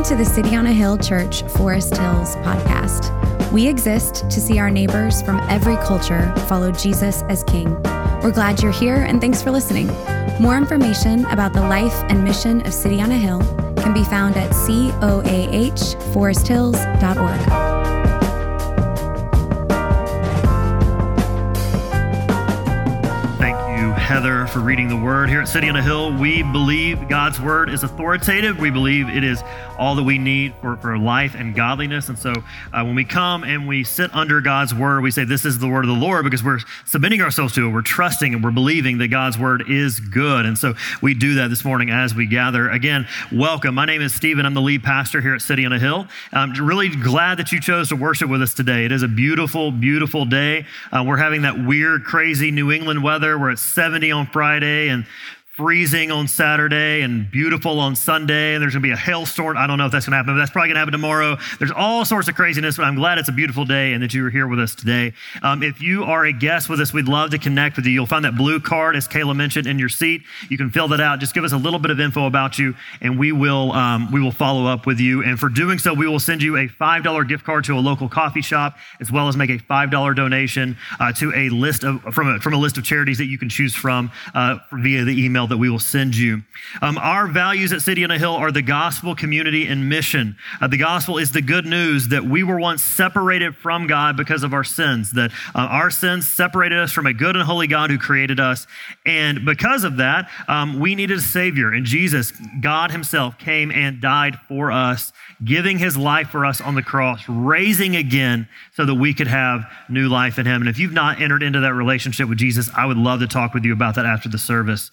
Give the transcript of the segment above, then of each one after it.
Welcome to the City on a Hill Church Forest Hills podcast. We exist to see our neighbors from every culture follow Jesus as King. We're glad you're here and thanks for listening. More information about the life and mission of City on a Hill can be found at coahforesthills.org. Thank you, Heather for reading the word. Here at City on a Hill, we believe God's word is authoritative. We believe it is all that we need for, for life and godliness. And so uh, when we come and we sit under God's word, we say, This is the word of the Lord because we're submitting ourselves to it. We're trusting and we're believing that God's word is good. And so we do that this morning as we gather. Again, welcome. My name is Stephen. I'm the lead pastor here at City on a Hill. I'm really glad that you chose to worship with us today. It is a beautiful, beautiful day. Uh, we're having that weird, crazy New England weather where it's 70 on Friday and freezing on Saturday and beautiful on Sunday, and there's going to be a hailstorm. I don't know if that's going to happen, but that's probably going to happen tomorrow. There's all sorts of craziness, but I'm glad it's a beautiful day and that you are here with us today. Um, if you are a guest with us, we'd love to connect with you. You'll find that blue card, as Kayla mentioned, in your seat. You can fill that out. Just give us a little bit of info about you, and we will um, we will follow up with you. And for doing so, we will send you a five dollar gift card to a local coffee shop, as well as make a five dollar donation uh, to a list of from a, from a list of charities that you can choose from uh, via the email that we will send you. Um, our values at City on a Hill are the gospel, community, and mission. Uh, the gospel is the good news that we were once separated from God because of our sins, that uh, our sins separated us from a good and holy God who created us. And because of that, um, we needed a Savior. And Jesus, God Himself, came and died for us, giving His life for us on the cross, raising again so that we could have new life in Him. And if you've not entered into that relationship with Jesus, I would love to talk with you about that after the service.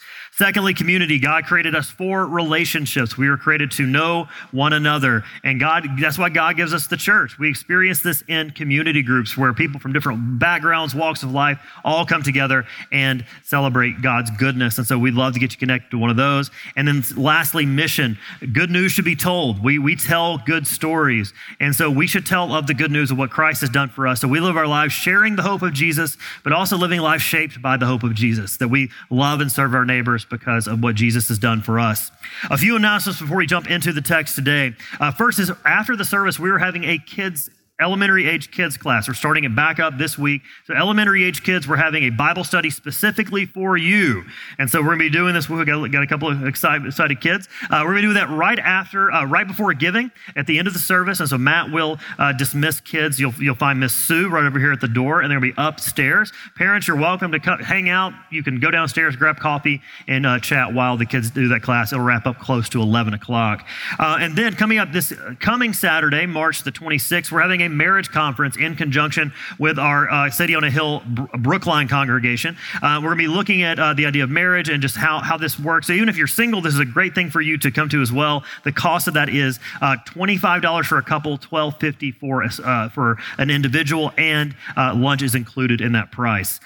Secondly, community. God created us for relationships. We were created to know one another. And God, that's why God gives us the church. We experience this in community groups where people from different backgrounds, walks of life all come together and celebrate God's goodness. And so we'd love to get you connected to one of those. And then lastly, mission. Good news should be told. We, we tell good stories. And so we should tell of the good news of what Christ has done for us. So we live our lives sharing the hope of Jesus, but also living life shaped by the hope of Jesus, that we love and serve our neighbors because of what Jesus has done for us. A few announcements before we jump into the text today. Uh, first is after the service, we are having a kids elementary age kids class. We're starting it back up this week. So, elementary age kids, we're having a Bible study specifically for you. And so, we're going to be doing this. We've got, got a couple of excited, excited kids. Uh, we're going to do that right after, uh, right before giving at the end of the service. And so, Matt will uh, dismiss kids. You'll, you'll find Miss Sue right over here at the door, and they're going to be upstairs. Parents, you're welcome to come, hang out. You can go downstairs, grab coffee, and uh, chat while the kids do that class. It'll wrap up close to 11 o'clock. Uh, and then, coming up this coming Saturday, March the 26th, we're having a marriage conference in conjunction with our uh, City on a Hill Brookline congregation. Uh, we're going to be looking at uh, the idea of marriage and just how, how this works. So, even if you're single, this is a great thing for you to come to as well. The cost of that is uh, $25 for a couple, $12.50 for, uh, for an individual, and uh, lunch is included in that price.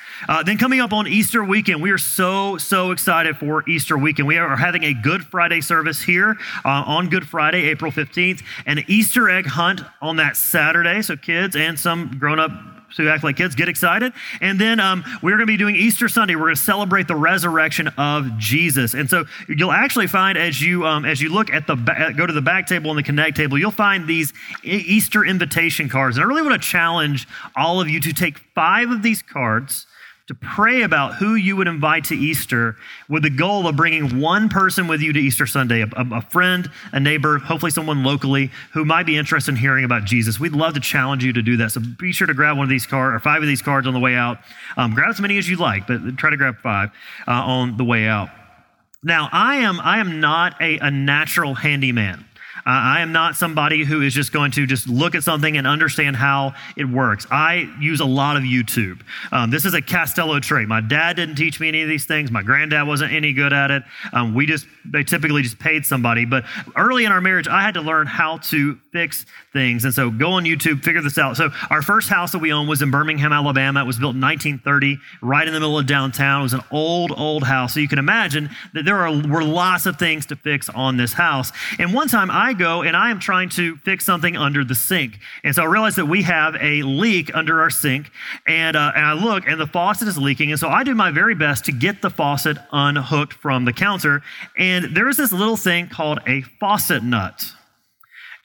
then, coming up on Easter weekend, we are so, so excited for Easter weekend. We are having a Good Friday service here on Good Friday, April 15th, and an Easter egg hunt on that Saturday. So, kids and some grown up who act like kids get excited. And then um, we're going to be doing Easter Sunday. We're going to celebrate the resurrection of Jesus. And so you'll actually find as you um, as you look at the go to the back table and the connect table, you'll find these Easter invitation cards. And I really want to challenge all of you to take five of these cards to pray about who you would invite to Easter with the goal of bringing one person with you to Easter Sunday, a, a, friend, a neighbor, hopefully someone locally who might be interested in hearing about Jesus. We'd love to challenge you to do that. So be sure to grab one of these cards or five of these cards on the way out. Um, grab as many as you like, but try to grab five uh, on the way out. Now, I am, I am not a, a natural handyman. I am not somebody who is just going to just look at something and understand how it works. I use a lot of YouTube. Um, this is a Castello trait. My dad didn't teach me any of these things. My granddad wasn't any good at it. Um, we just, they typically just paid somebody. But early in our marriage, I had to learn how to fix things. And so go on YouTube, figure this out. So our first house that we owned was in Birmingham, Alabama. It was built in 1930, right in the middle of downtown. It was an old, old house. So you can imagine that there are, were lots of things to fix on this house. And one time I go and I am trying to fix something under the sink. And so I realize that we have a leak under our sink. And, uh, and I look and the faucet is leaking. And so I do my very best to get the faucet unhooked from the counter. And there is this little thing called a faucet nut.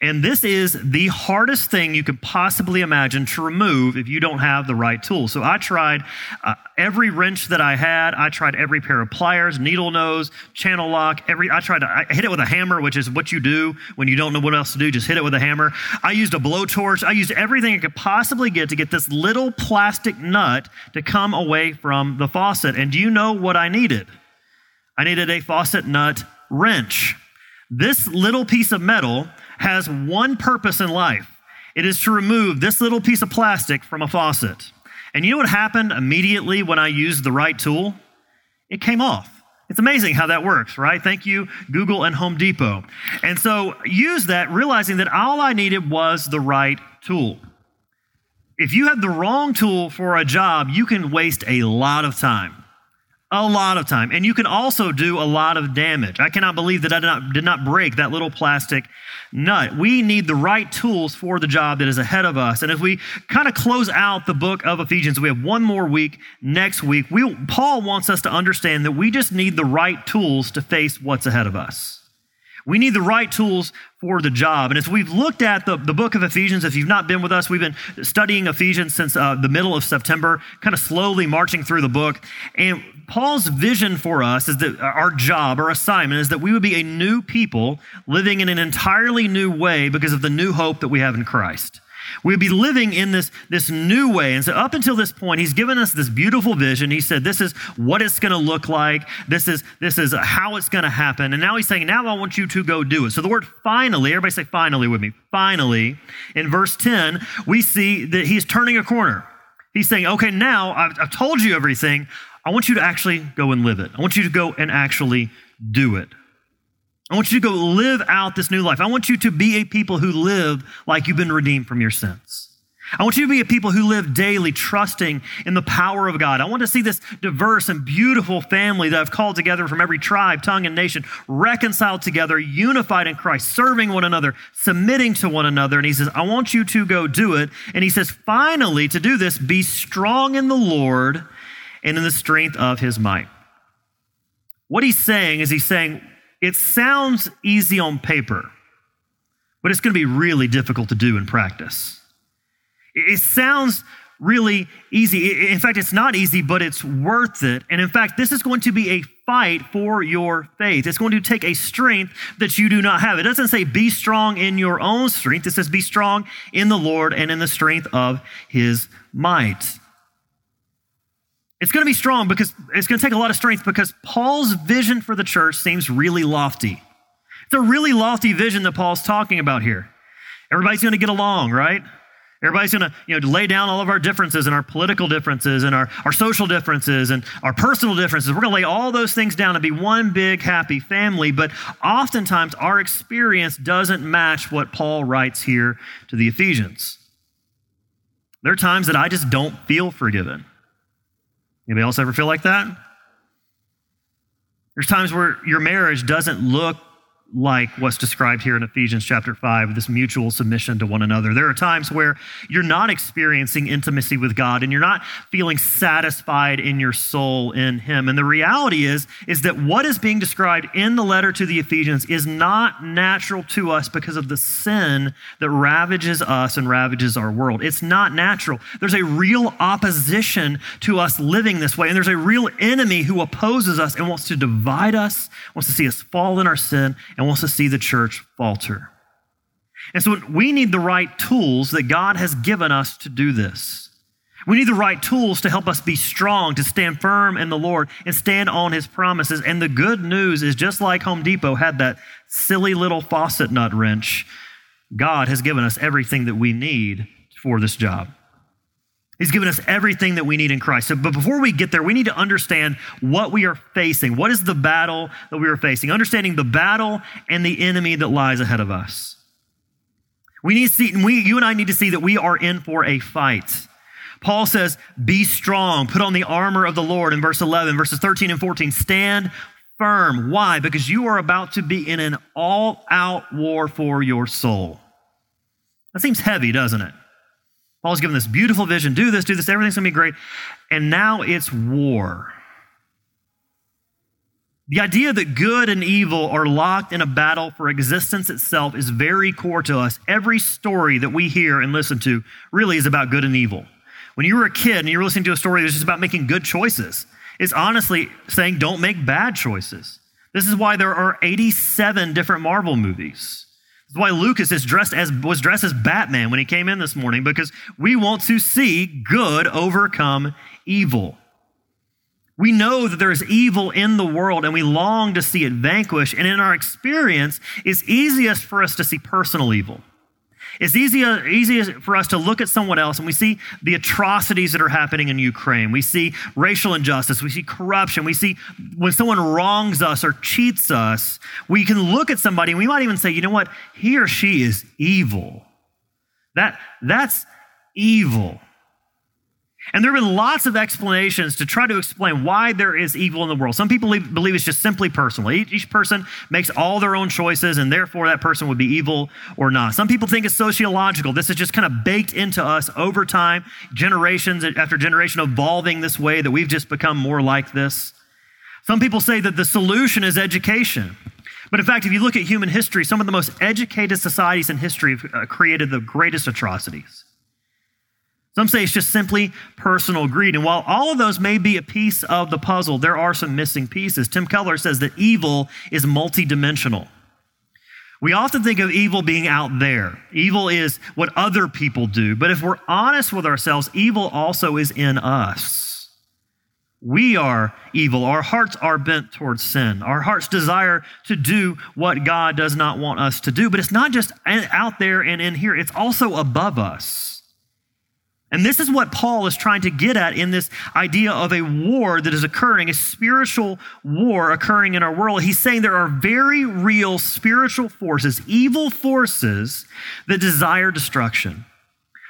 And this is the hardest thing you could possibly imagine to remove if you don't have the right tool. So I tried uh, every wrench that I had. I tried every pair of pliers, needle nose, channel lock. Every I tried to I hit it with a hammer, which is what you do when you don't know what else to do. Just hit it with a hammer. I used a blowtorch. I used everything I could possibly get to get this little plastic nut to come away from the faucet. And do you know what I needed? I needed a faucet nut wrench. This little piece of metal has one purpose in life it is to remove this little piece of plastic from a faucet. And you know what happened immediately when I used the right tool? It came off. It's amazing how that works, right? Thank you, Google and Home Depot. And so use that, realizing that all I needed was the right tool. If you have the wrong tool for a job, you can waste a lot of time a lot of time. And you can also do a lot of damage. I cannot believe that I did not, did not break that little plastic nut. We need the right tools for the job that is ahead of us. And as we kind of close out the book of Ephesians, we have one more week next week. We, Paul wants us to understand that we just need the right tools to face what's ahead of us. We need the right tools for the job. And as we've looked at the, the book of Ephesians, if you've not been with us, we've been studying Ephesians since uh, the middle of September, kind of slowly marching through the book. And Paul's vision for us is that our job, our assignment, is that we would be a new people living in an entirely new way because of the new hope that we have in Christ. We'd be living in this, this new way. And so, up until this point, he's given us this beautiful vision. He said, This is what it's going to look like. This is, this is how it's going to happen. And now he's saying, Now I want you to go do it. So, the word finally, everybody say finally with me. Finally, in verse 10, we see that he's turning a corner. He's saying, Okay, now I've, I've told you everything. I want you to actually go and live it. I want you to go and actually do it. I want you to go live out this new life. I want you to be a people who live like you've been redeemed from your sins. I want you to be a people who live daily trusting in the power of God. I want to see this diverse and beautiful family that I've called together from every tribe, tongue, and nation reconciled together, unified in Christ, serving one another, submitting to one another. And he says, I want you to go do it. And he says, finally, to do this, be strong in the Lord and in the strength of his might. What he's saying is he's saying, it sounds easy on paper, but it's going to be really difficult to do in practice. It sounds really easy. In fact, it's not easy, but it's worth it. And in fact, this is going to be a fight for your faith. It's going to take a strength that you do not have. It doesn't say be strong in your own strength, it says be strong in the Lord and in the strength of his might. It's going to be strong because it's going to take a lot of strength because Paul's vision for the church seems really lofty. It's a really lofty vision that Paul's talking about here. Everybody's going to get along, right? Everybody's going to you know, lay down all of our differences and our political differences and our, our social differences and our personal differences. We're going to lay all those things down and be one big happy family. But oftentimes our experience doesn't match what Paul writes here to the Ephesians. There are times that I just don't feel forgiven. Anybody else ever feel like that? There's times where your marriage doesn't look like what's described here in Ephesians chapter 5, this mutual submission to one another. There are times where you're not experiencing intimacy with God and you're not feeling satisfied in your soul in Him. And the reality is, is that what is being described in the letter to the Ephesians is not natural to us because of the sin that ravages us and ravages our world. It's not natural. There's a real opposition to us living this way, and there's a real enemy who opposes us and wants to divide us, wants to see us fall in our sin and wants to see the church falter. And so we need the right tools that God has given us to do this. We need the right tools to help us be strong, to stand firm in the Lord and stand on his promises. And the good news is just like Home Depot had that silly little faucet nut wrench, God has given us everything that we need for this job. He's given us everything that we need in Christ. So, but before we get there, we need to understand what we are facing. What is the battle that we are facing? Understanding the battle and the enemy that lies ahead of us. We need to see, we, you and I need to see that we are in for a fight. Paul says, Be strong, put on the armor of the Lord in verse 11, verses 13 and 14. Stand firm. Why? Because you are about to be in an all out war for your soul. That seems heavy, doesn't it? Paul's given this beautiful vision do this, do this, everything's gonna be great. And now it's war. The idea that good and evil are locked in a battle for existence itself is very core to us. Every story that we hear and listen to really is about good and evil. When you were a kid and you were listening to a story that was just about making good choices, it's honestly saying don't make bad choices. This is why there are 87 different Marvel movies. This is why Lucas is dressed as, was dressed as Batman when he came in this morning, because we want to see good overcome evil. We know that there is evil in the world and we long to see it vanquish. And in our experience, it's easiest for us to see personal evil. It's easier, easiest for us to look at someone else and we see the atrocities that are happening in Ukraine. We see racial injustice. We see corruption. We see when someone wrongs us or cheats us, we can look at somebody and we might even say, you know what? He or she is evil. That, that's evil. And there have been lots of explanations to try to explain why there is evil in the world. Some people believe it's just simply personal. Each person makes all their own choices, and therefore that person would be evil or not. Some people think it's sociological. This is just kind of baked into us over time, generations after generation, evolving this way that we've just become more like this. Some people say that the solution is education. But in fact, if you look at human history, some of the most educated societies in history have uh, created the greatest atrocities. Some say it's just simply personal greed. And while all of those may be a piece of the puzzle, there are some missing pieces. Tim Keller says that evil is multidimensional. We often think of evil being out there. Evil is what other people do. But if we're honest with ourselves, evil also is in us. We are evil. Our hearts are bent towards sin. Our hearts desire to do what God does not want us to do. But it's not just out there and in here, it's also above us. And this is what Paul is trying to get at in this idea of a war that is occurring, a spiritual war occurring in our world. He's saying there are very real spiritual forces, evil forces that desire destruction,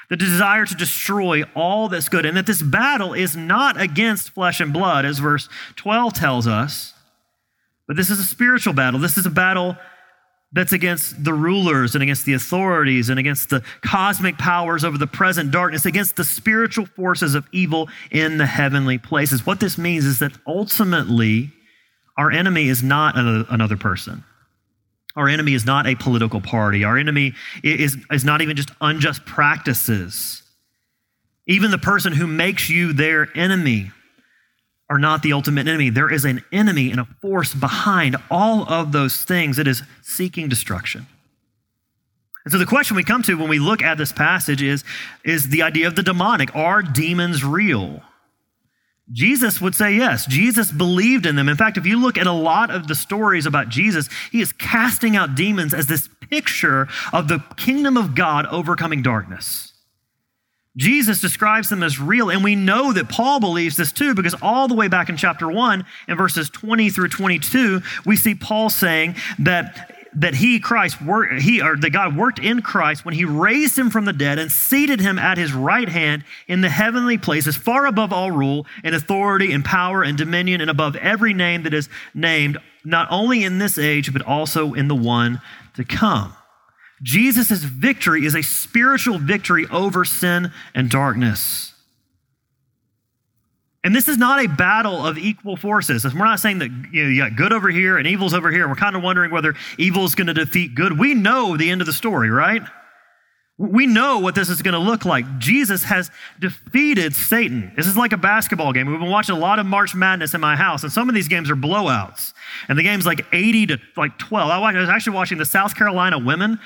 that desire to destroy all that's good, and that this battle is not against flesh and blood, as verse 12 tells us, but this is a spiritual battle. This is a battle that's against the rulers and against the authorities and against the cosmic powers over the present darkness, against the spiritual forces of evil in the heavenly places. What this means is that ultimately, our enemy is not another person. Our enemy is not a political party. Our enemy is, is not even just unjust practices. Even the person who makes you their enemy are not the ultimate enemy. There is an enemy and a force behind all of those things that is seeking destruction. And so the question we come to when we look at this passage is, is the idea of the demonic. Are demons real? Jesus would say yes. Jesus believed in them. In fact, if you look at a lot of the stories about Jesus, he is casting out demons as this picture of the kingdom of God overcoming darkness. Jesus describes them as real, and we know that Paul believes this too, because all the way back in chapter 1, in verses 20 through 22, we see Paul saying that that he Christ worked he or that God worked in Christ when he raised him from the dead and seated him at his right hand in the heavenly places far above all rule and authority and power and dominion and above every name that is named not only in this age but also in the one to come. Jesus' victory is a spiritual victory over sin and darkness. And this is not a battle of equal forces. We're not saying that you, know, you got good over here and evil's over here. We're kind of wondering whether evil's going to defeat good. We know the end of the story, right? We know what this is going to look like. Jesus has defeated Satan. This is like a basketball game. We've been watching a lot of March Madness in my house, and some of these games are blowouts. And the game's like 80 to like 12. I was actually watching the South Carolina women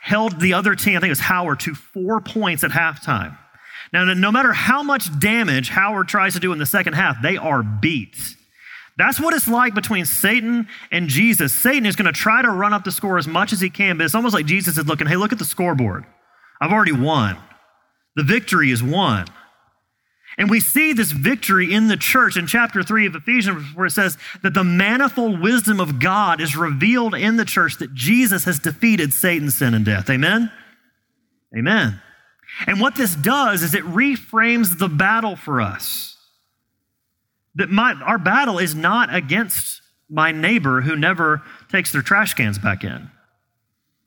held the other team, I think it was Howard, to four points at halftime. Now, no matter how much damage Howard tries to do in the second half, they are beat. That's what it's like between Satan and Jesus. Satan is going to try to run up the score as much as he can, but it's almost like Jesus is looking, hey, look at the scoreboard. I've already won. The victory is won. And we see this victory in the church in chapter 3 of Ephesians, where it says that the manifold wisdom of God is revealed in the church that Jesus has defeated Satan, sin, and death. Amen? Amen. And what this does is it reframes the battle for us. That my, our battle is not against my neighbor who never takes their trash cans back in.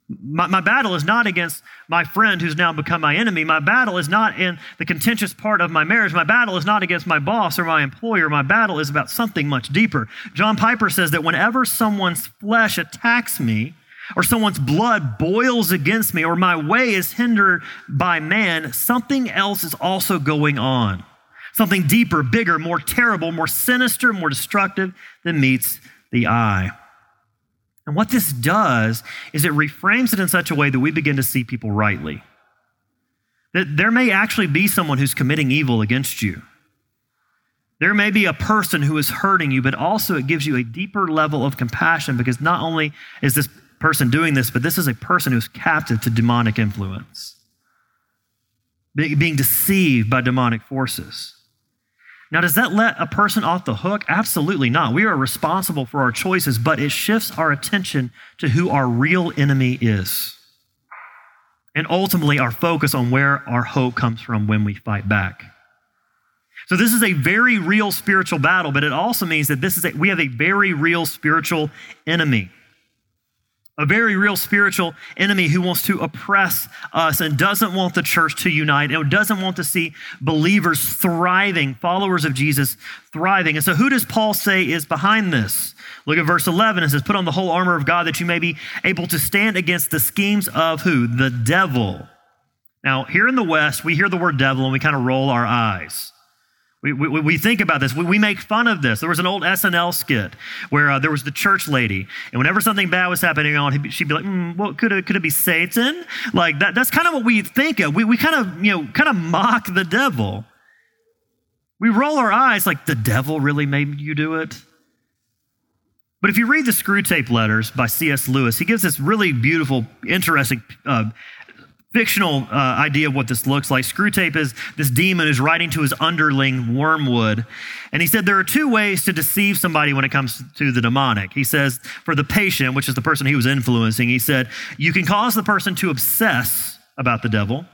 My, my, battle is not against my friend who's now become my enemy. My battle is not in the contentious part of my marriage. My battle is not against my boss or my employer. My battle is about something much deeper. John Piper says that whenever someone's flesh attacks me, or someone's blood boils against me, or my way is hindered by man, something else is also going on. Something deeper, bigger, more terrible, more sinister, more destructive than meets the eye. And what this does is it reframes it in such a way that we begin to see people rightly. That there may actually be someone who's committing evil against you. There may be a person who is hurting you, but also it gives you a deeper level of compassion because not only is this person doing this, but this is a person who's captive to demonic influence, being deceived by demonic forces. Now, does that let a person off the hook? Absolutely not. We are responsible for our choices, but it shifts our attention to who our real enemy is. And ultimately, our focus on where our hope comes from when we fight back. So, this is a very real spiritual battle, but it also means that this is a, we have a very real spiritual enemy a very real spiritual enemy who wants to oppress us and doesn't want the church to unite and doesn't want to see believers thriving, followers of Jesus thriving. And so, who does Paul say is behind this? Look at verse 11. It says, Put on the whole armor of God that you may be able to stand against the schemes of who? The devil. Now, here in the West, we hear the word devil and we kind of roll our eyes. We, we, we, think about this. We, we, make fun of this. There was an old SNL skit where uh, there was the church lady, and whenever something bad was happening on, she'd be like, mm, "Well, could it could it be Satan?" Like that. That's kind of what we think of. We, we kind of you know kind of mock the devil. We roll our eyes like the devil really made you do it. But if you read the Screwtape Letters by C.S. Lewis, he gives this really beautiful, interesting uh, fictional uh, idea of what this looks like. Screwtape is this demon is writing to his underling, Wormwood. And he said there are two ways to deceive somebody when it comes to the demonic. He says, for the patient, which is the person he was influencing, he said, you can cause the person to obsess about the devil,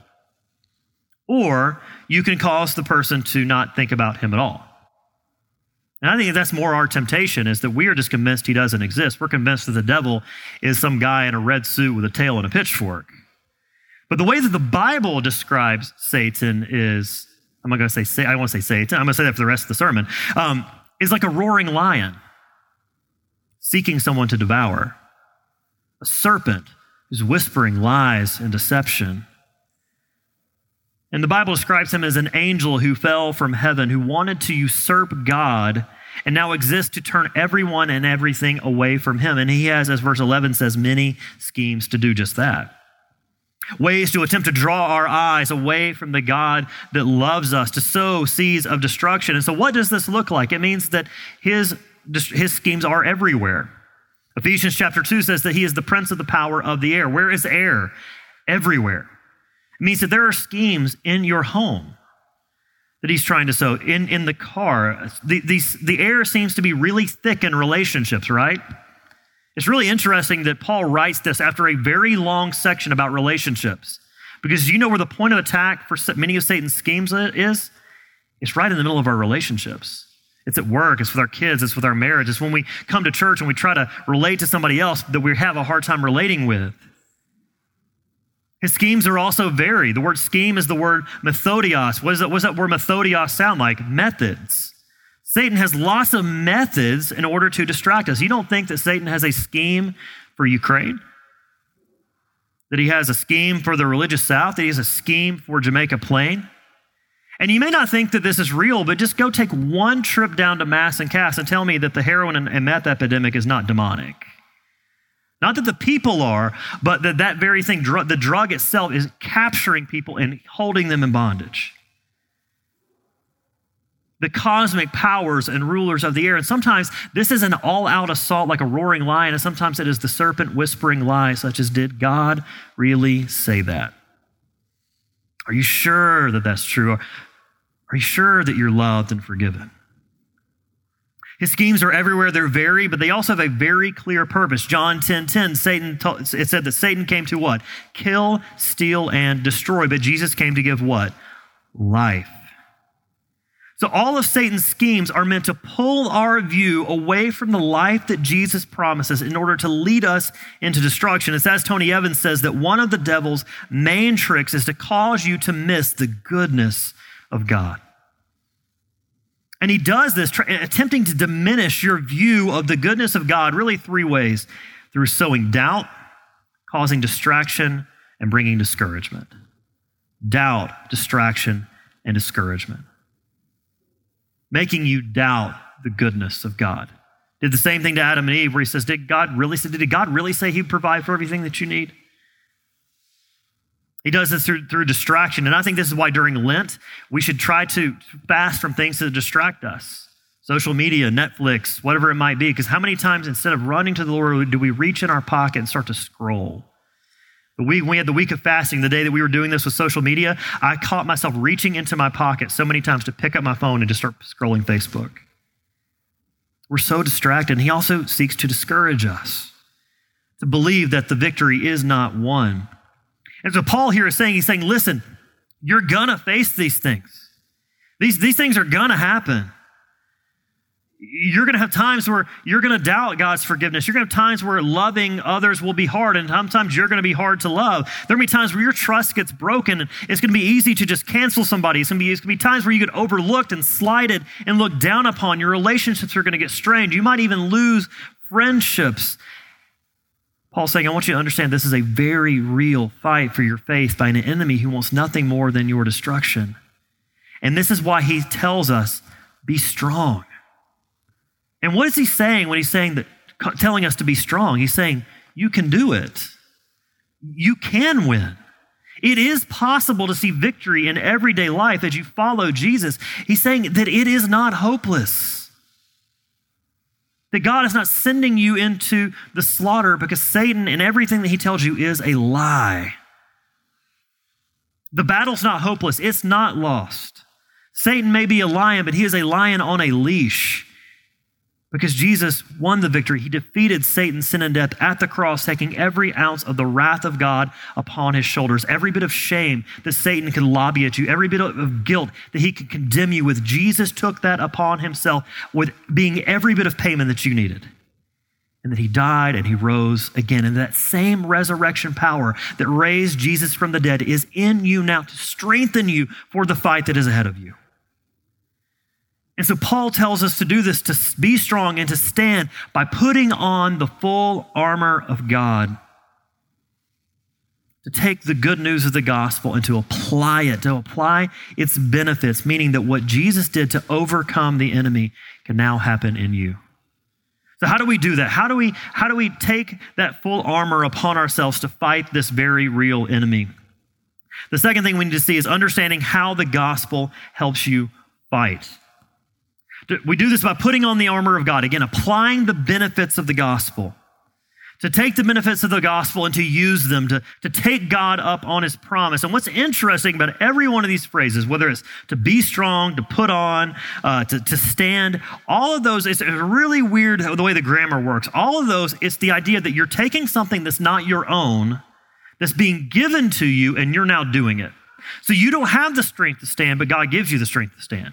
or you can cause the person to not think about him at all. And I think that's more our temptation is that we are just convinced he doesn't exist. We're convinced that the devil is some guy in a red suit with a tail and a pitchfork. But the way that the Bible describes Satan is, I'm not going to say, I want to say Satan, I'm going to say that for the rest of the sermon, um, is like a roaring lion seeking someone to devour, a serpent who's whispering lies and deception. And the Bible describes him as an angel who fell from heaven, who wanted to usurp God and now exists to turn everyone and everything away from him. And he has, as verse 11 says, many schemes to do just that ways to attempt to draw our eyes away from the God that loves us, to sow seeds of destruction. And so, what does this look like? It means that his, his schemes are everywhere. Ephesians chapter 2 says that he is the prince of the power of the air. Where is air? Everywhere. It means that there are schemes in your home that he's trying to sow, in, in the car. The, the, the air seems to be really thick in relationships, right? It's really interesting that Paul writes this after a very long section about relationships. Because you know where the point of attack for many of Satan's schemes is? It's right in the middle of our relationships. It's at work, it's with our kids, it's with our marriage, it's when we come to church and we try to relate to somebody else that we have a hard time relating with. His schemes are also varied. The word scheme is the word methodios. What, is that, what does that word methodios sound like? Methods. Satan has lots of methods in order to distract us. You don't think that Satan has a scheme for Ukraine? That he has a scheme for the religious South? That he has a scheme for Jamaica Plain? And you may not think that this is real, but just go take one trip down to Mass and Cass and tell me that the heroin and meth epidemic is not demonic. Not that the people are, but that that very thing, the drug itself, is capturing people and holding them in bondage the cosmic powers and rulers of the air. And sometimes this is an all out assault like a roaring lion, and sometimes it is the serpent whispering lies, such as, Did God really say that? Are you sure that that's true? Are you sure that you're loved and forgiven? His schemes are everywhere. They're very, but they also have a very clear purpose. John 10 10, Satan, told, it said that Satan came to what? Kill, steal, and destroy. But Jesus came to give what? Life So, all of Satan's schemes are meant to pull our view away from the life that Jesus promises in order to lead us into destruction. It's as Tony Evans says that one of the devil's main tricks is to cause you to miss the goodness of God. And he does this, attempting to diminish your view of the goodness of God, really three ways through sowing doubt, causing distraction, and bringing discouragement. Doubt, distraction, and discouragement making you doubt the goodness of God. Did the same thing to Adam and Eve, where he says, Did God really say, did God really say he'd provide for everything that you need? He does this through, through distraction. And I think this is why during Lent, we should try to fast from things that distract us social media, Netflix, whatever it might be. Because how many times, instead of running to the Lord, do we reach in our pocket and start to scroll? The week, we had the week of fasting, the day that we were doing this with social media, I caught myself reaching into my pocket so many times to pick up my phone and just start scrolling Facebook. We're so distracted. And he also seeks to discourage us, to believe that the victory is not won. And so Paul here is saying, he's saying, listen, you're gonna face these things. These, these things are gonna happen you're going to have times where you're going to doubt God's forgiveness. You're going to have times where loving others will be hard, and sometimes you're going to be hard to love. There will be times where your trust gets broken, and it's going to be easy to just cancel somebody. It's going to be, it's going to be times where you get overlooked and slighted and looked down upon. Your relationships are going to get strained. You might even lose friendships. Paul's saying, I want you to understand this is a very real fight for your faith by an enemy who wants nothing more than your destruction. And this is why he tells us be strong. And what is he saying when he's saying that, telling us to be strong? He's saying, you can do it. You can win. It is possible to see victory in everyday life as you follow Jesus. He's saying that it is not hopeless. That God is not sending you into the slaughter because Satan and everything that he tells you is a lie. The battle's not hopeless, it's not lost. Satan may be a lion, but he is a lion on a leash. Because Jesus won the victory. He defeated Satan, sin, and death at the cross, taking every ounce of the wrath of God upon his shoulders. Every bit of shame that Satan could lobby at you, every bit of guilt that he could condemn you with, Jesus took that upon himself with being every bit of payment that you needed. And that he died and he rose again. And that same resurrection power that raised Jesus from the dead is in you now to strengthen you for the fight that is ahead of you. And so Paul tells us to do this to be strong and to stand by putting on the full armor of God. To take the good news of the gospel and to apply it, to apply its benefits, meaning that what Jesus did to overcome the enemy can now happen in you. So how do we do that? How do we how do we take that full armor upon ourselves to fight this very real enemy? The second thing we need to see is understanding how the gospel helps you fight. We do this by putting on the armor of God, again, applying the benefits of the gospel. To take the benefits of the gospel and to use them, to, to take God up on his promise. And what's interesting about every one of these phrases, whether it's to be strong, to put on, uh, to, to stand, all of those, it's really weird the way the grammar works. All of those, it's the idea that you're taking something that's not your own, that's being given to you, and you're now doing it. So you don't have the strength to stand, but God gives you the strength to stand.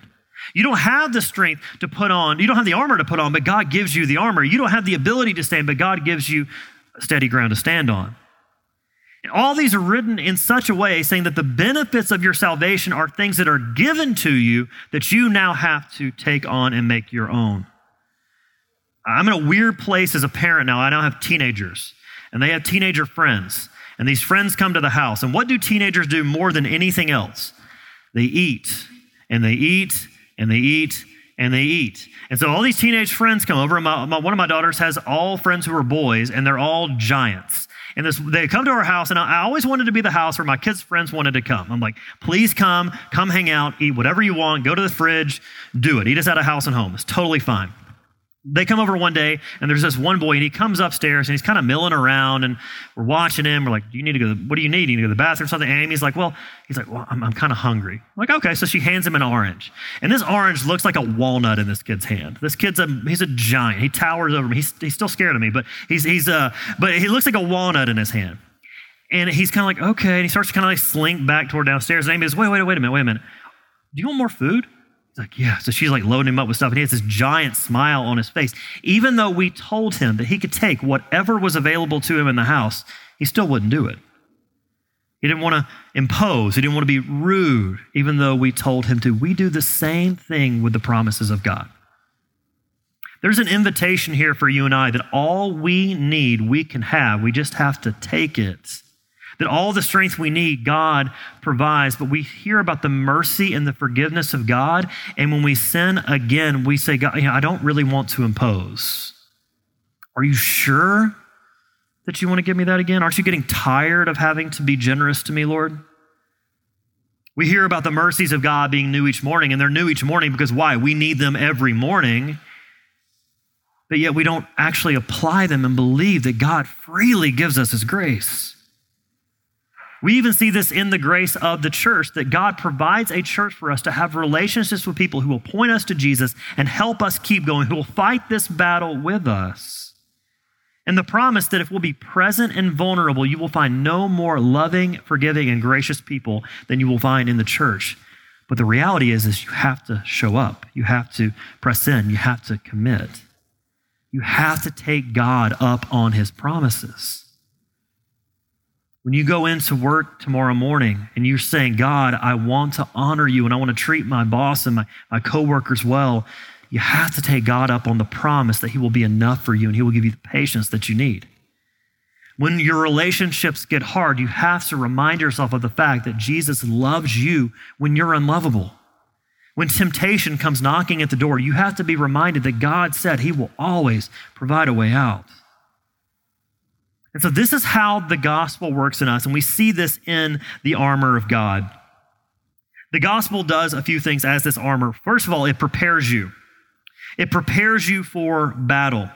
You don't have the strength to put on, you don't have the armor to put on, but God gives you the armor. You don't have the ability to stand, but God gives you steady ground to stand on. And all these are written in such a way saying that the benefits of your salvation are things that are given to you that you now have to take on and make your own. I'm in a weird place as a parent now. I now have teenagers, and they have teenager friends. And these friends come to the house. And what do teenagers do more than anything else? They eat, and they eat, and they eat and they eat. And so all these teenage friends come over. My, my, one of my daughters has all friends who are boys, and they're all giants. And this, they come to our house, and I, I always wanted to be the house where my kids' friends wanted to come. I'm like, please come, come hang out, eat whatever you want, go to the fridge, do it. Eat us out of house and home. It's totally fine they come over one day and there's this one boy and he comes upstairs and he's kind of milling around and we're watching him. We're like, do you need to go? To, what do you need? You need to go to the bathroom or something? Amy's like, well, he's like, well, I'm, I'm kind of hungry. I'm like, okay. So she hands him an orange. And this orange looks like a walnut in this kid's hand. This kid's a, he's a giant. He towers over me. He's, he's still scared of me, but he's, he's, uh, but he looks like a walnut in his hand. And he's kind of like, okay. And he starts to kind of like slink back toward downstairs. And Amy goes, wait, wait, wait a minute, wait a minute. Do you want more food? He's like, Yeah. So she's like loading him up with stuff, and he has this giant smile on his face. Even though we told him that he could take whatever was available to him in the house, he still wouldn't do it. He didn't want to impose, he didn't want to be rude, even though we told him to. We do the same thing with the promises of God. There's an invitation here for you and I that all we need, we can have. We just have to take it. That all the strength we need, God provides. But we hear about the mercy and the forgiveness of God. And when we sin again, we say, God, you know, I don't really want to impose. Are you sure that you want to give me that again? Aren't you getting tired of having to be generous to me, Lord? We hear about the mercies of God being new each morning, and they're new each morning because why? We need them every morning but yet we don't actually apply them and believe that God freely gives us His grace. We even see this in the grace of the church that God provides a church for us to have relationships with people who will point us to Jesus and help us keep going, who will fight this battle with us. And the promise that if we'll be present and vulnerable, you will find no more loving, forgiving, and gracious people than you will find in the church. But the reality is, is you have to show up. You have to press in. You have to commit. You have to take God up on his promises. When you go into work tomorrow morning and you're saying, God, I want to honor you and I want to treat my boss and my, my coworkers well, you have to take God up on the promise that he will be enough for you and he will give you the patience that you need. When your relationships get hard, you have to remind yourself of the fact that Jesus loves you when you're unlovable. When temptation comes knocking at the door, you have to be reminded that God said He will always provide a way out. And so, this is how the gospel works in us, and we see this in the armor of God. The gospel does a few things as this armor. First of all, it prepares you, it prepares you for battle.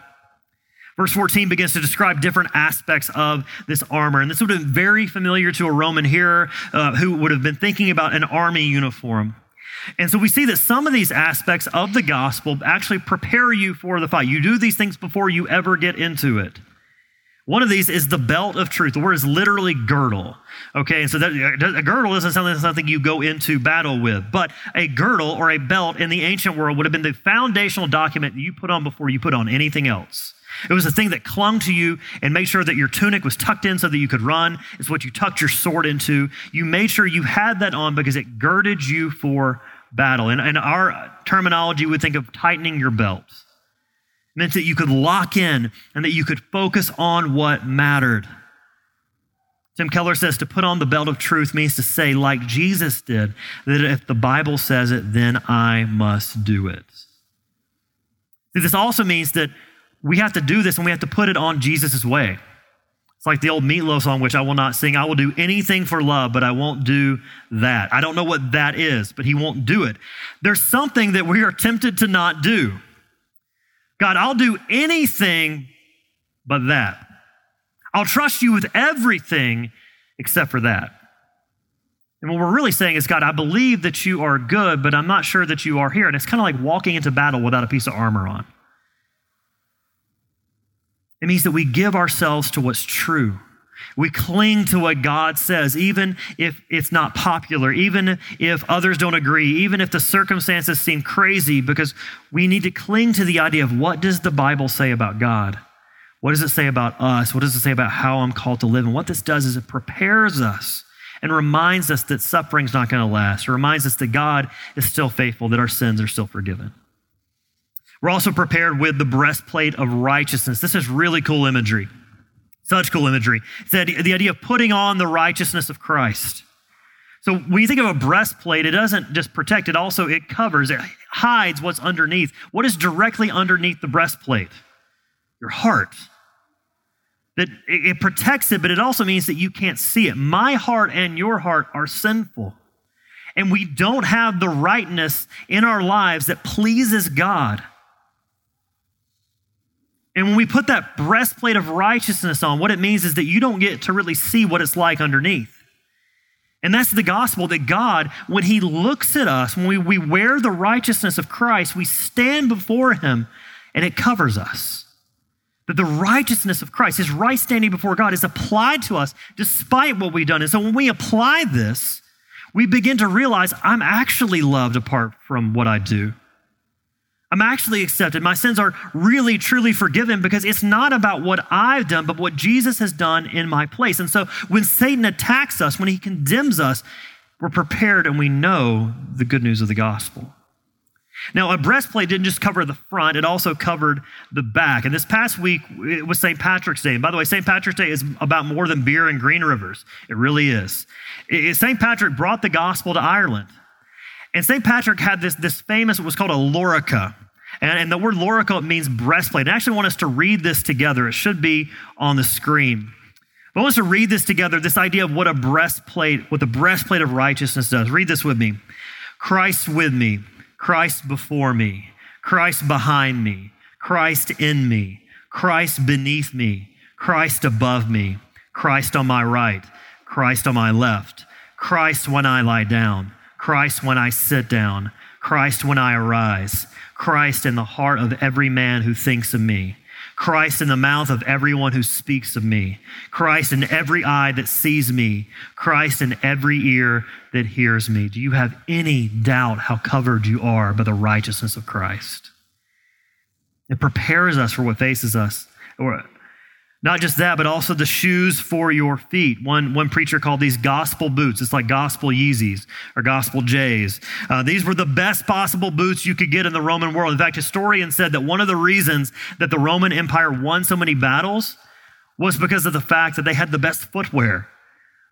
Verse 14 begins to describe different aspects of this armor. And this would have been very familiar to a Roman hearer uh, who would have been thinking about an army uniform. And so we see that some of these aspects of the gospel actually prepare you for the fight. You do these things before you ever get into it. One of these is the belt of truth. The word is literally girdle. Okay, and so that, a girdle isn't something, something you go into battle with, but a girdle or a belt in the ancient world would have been the foundational document that you put on before you put on anything else. It was the thing that clung to you and made sure that your tunic was tucked in so that you could run. It's what you tucked your sword into. You made sure you had that on because it girded you for battle. And in our terminology, we think of tightening your belt. Meant that you could lock in and that you could focus on what mattered. Tim Keller says to put on the belt of truth means to say, like Jesus did, that if the Bible says it, then I must do it. See, this also means that we have to do this and we have to put it on Jesus' way. It's like the old Meat Loaf song, which I will not sing. I will do anything for love, but I won't do that. I don't know what that is, but he won't do it. There's something that we are tempted to not do. God, I'll do anything but that. I'll trust you with everything except for that. And what we're really saying is, God, I believe that you are good, but I'm not sure that you are here. And it's kind of like walking into battle without a piece of armor on. It means that we give ourselves to what's true. We cling to what God says, even if it's not popular, even if others don't agree, even if the circumstances seem crazy, because we need to cling to the idea of what does the Bible say about God? What does it say about us? What does it say about how I'm called to live? And what this does is it prepares us and reminds us that suffering's not going to last. It reminds us that God is still faithful, that our sins are still forgiven. We're also prepared with the breastplate of righteousness. This is really cool imagery. Such cool imagery. It's the idea of putting on the righteousness of Christ. So when you think of a breastplate, it doesn't just protect, it also it covers, it hides what's underneath. What is directly underneath the breastplate? Your heart. That it protects it, but it also means that you can't see it. My heart and your heart are sinful. And we don't have the rightness in our lives that pleases God. And when we put that breastplate of righteousness on, what it means is that you don't get to really see what it's like underneath. And that's the gospel that God, when He looks at us, when we, we wear the righteousness of Christ, we stand before Him and it covers us. That the righteousness of Christ, His right standing before God, is applied to us despite what we've done. And so when we apply this, we begin to realize I'm actually loved apart from what I do. I'm actually accepted. My sins are really, truly forgiven because it's not about what I've done, but what Jesus has done in my place. And so when Satan attacks us, when he condemns us, we're prepared and we know the good news of the gospel. Now, a breastplate didn't just cover the front, it also covered the back. And this past week, it was St. Patrick's Day. And by the way, St. Patrick's Day is about more than beer and green rivers. It really is. St. Patrick brought the gospel to Ireland. And St. Patrick had this, this famous, it was called a lorica. And, and the word lorica means breastplate. I actually want us to read this together. It should be on the screen. But I want us to read this together, this idea of what a breastplate, what the breastplate of righteousness does. Read this with me. Christ with me, Christ before me, Christ behind me, Christ in me, Christ beneath me, Christ above me, Christ on my right, Christ on my left, Christ when I lie down, Christ when I sit down, Christ when I arise, Christ in the heart of every man who thinks of me. Christ in the mouth of everyone who speaks of me, Christ in every eye that sees me, Christ in every ear that hears me. Do you have any doubt how covered you are by the righteousness of Christ? It prepares us for what faces us, not just that, but also the shoes for your feet. One, one preacher called these gospel boots. It's like gospel Yeezys or gospel J's. Uh, these were the best possible boots you could get in the Roman world. In fact, historians said that one of the reasons that the Roman Empire won so many battles was because of the fact that they had the best footwear.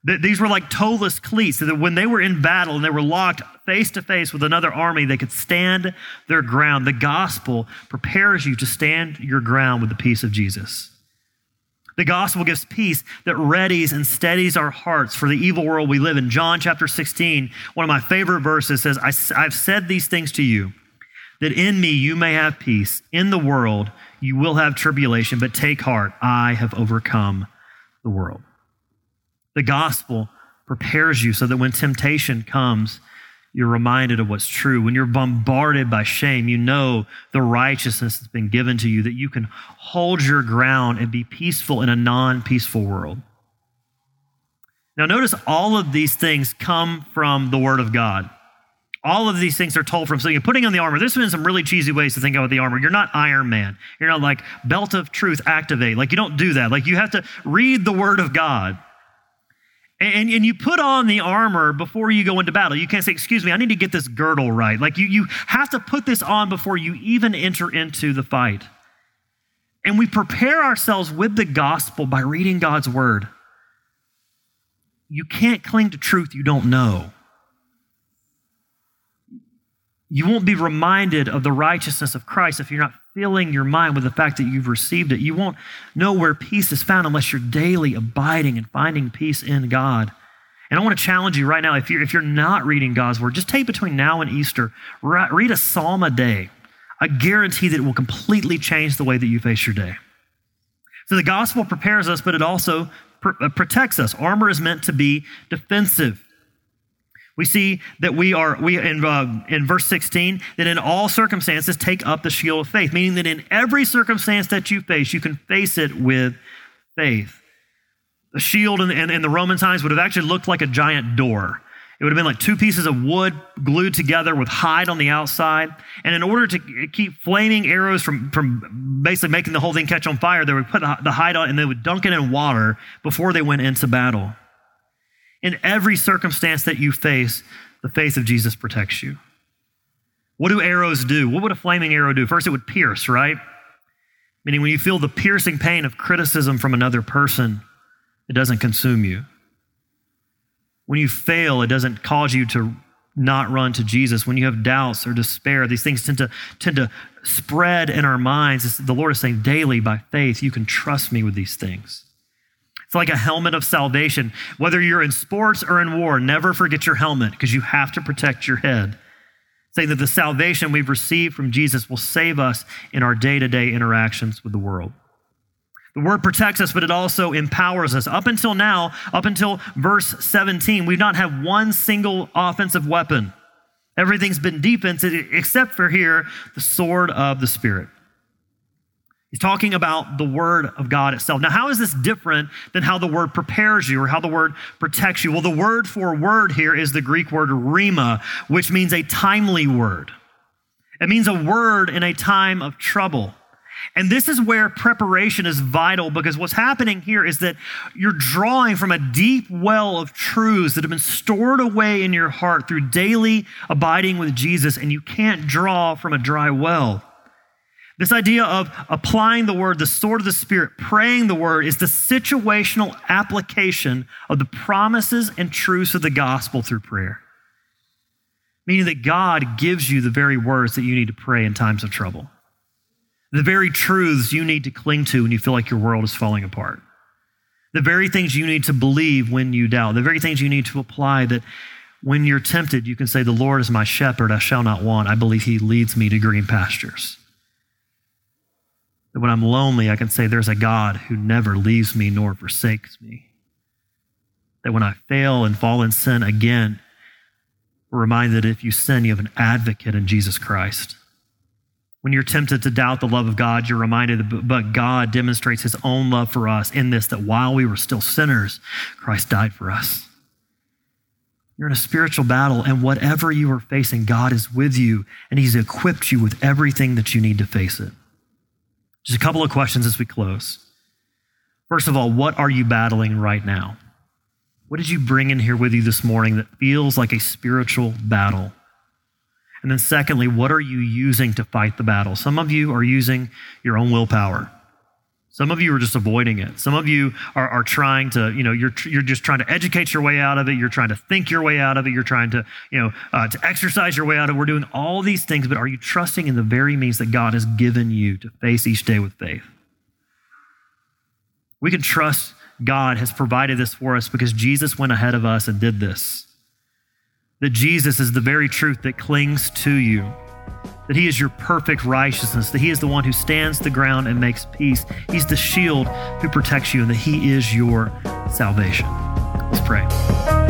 These were like toeless cleats, so that when they were in battle and they were locked face to face with another army, they could stand their ground. The gospel prepares you to stand your ground with the peace of Jesus. The gospel gives peace that readies and steadies our hearts for the evil world we live in. John chapter 16, one of my favorite verses says, I've said these things to you, that in me you may have peace. In the world you will have tribulation, but take heart, I have overcome the world. The gospel prepares you so that when temptation comes, you're reminded of what's true. When you're bombarded by shame, you know the righteousness that's been given to you, that you can hold your ground and be peaceful in a non peaceful world. Now, notice all of these things come from the Word of God. All of these things are told from something. Putting on the armor, there's been some really cheesy ways to think about the armor. You're not Iron Man. You're not like belt of truth activate. Like, you don't do that. Like, you have to read the Word of God. And, and you put on the armor before you go into battle. You can't say, Excuse me, I need to get this girdle right. Like you, you have to put this on before you even enter into the fight. And we prepare ourselves with the gospel by reading God's word. You can't cling to truth you don't know. You won't be reminded of the righteousness of Christ if you're not filling your mind with the fact that you've received it. You won't know where peace is found unless you're daily abiding and finding peace in God. And I want to challenge you right now if you're, if you're not reading God's word, just take between now and Easter, read a psalm a day. I guarantee that it will completely change the way that you face your day. So the gospel prepares us, but it also pr- uh, protects us. Armor is meant to be defensive. We see that we are, we in, uh, in verse 16, that in all circumstances take up the shield of faith, meaning that in every circumstance that you face, you can face it with faith. The shield in, in, in the Roman times would have actually looked like a giant door. It would have been like two pieces of wood glued together with hide on the outside. And in order to keep flaming arrows from, from basically making the whole thing catch on fire, they would put the hide on and they would dunk it in water before they went into battle. In every circumstance that you face, the faith of Jesus protects you. What do arrows do? What would a flaming arrow do? First, it would pierce, right? Meaning, when you feel the piercing pain of criticism from another person, it doesn't consume you. When you fail, it doesn't cause you to not run to Jesus. When you have doubts or despair, these things tend to, tend to spread in our minds. The Lord is saying daily by faith, you can trust me with these things. It's like a helmet of salvation. Whether you're in sports or in war, never forget your helmet because you have to protect your head. Saying that the salvation we've received from Jesus will save us in our day to day interactions with the world. The word protects us, but it also empowers us. Up until now, up until verse 17, we've not had one single offensive weapon. Everything's been defensive except for here, the sword of the Spirit. He's talking about the word of God itself. Now, how is this different than how the word prepares you or how the word protects you? Well, the word for word here is the Greek word rhema, which means a timely word. It means a word in a time of trouble. And this is where preparation is vital because what's happening here is that you're drawing from a deep well of truths that have been stored away in your heart through daily abiding with Jesus, and you can't draw from a dry well. This idea of applying the word, the sword of the Spirit, praying the word, is the situational application of the promises and truths of the gospel through prayer. Meaning that God gives you the very words that you need to pray in times of trouble, the very truths you need to cling to when you feel like your world is falling apart, the very things you need to believe when you doubt, the very things you need to apply that when you're tempted, you can say, The Lord is my shepherd, I shall not want. I believe he leads me to green pastures. That when I'm lonely, I can say, There's a God who never leaves me nor forsakes me. That when I fail and fall in sin again, we're reminded that if you sin, you have an advocate in Jesus Christ. When you're tempted to doubt the love of God, you're reminded that but God demonstrates his own love for us in this that while we were still sinners, Christ died for us. You're in a spiritual battle, and whatever you are facing, God is with you, and he's equipped you with everything that you need to face it. Just a couple of questions as we close. First of all, what are you battling right now? What did you bring in here with you this morning that feels like a spiritual battle? And then, secondly, what are you using to fight the battle? Some of you are using your own willpower. Some of you are just avoiding it. Some of you are, are trying to, you know, you're, you're just trying to educate your way out of it. You're trying to think your way out of it. You're trying to, you know, uh, to exercise your way out of it. We're doing all these things, but are you trusting in the very means that God has given you to face each day with faith? We can trust God has provided this for us because Jesus went ahead of us and did this. That Jesus is the very truth that clings to you that He is your perfect righteousness, that He is the one who stands the ground and makes peace. He's the shield who protects you, and that He is your salvation. Let's pray.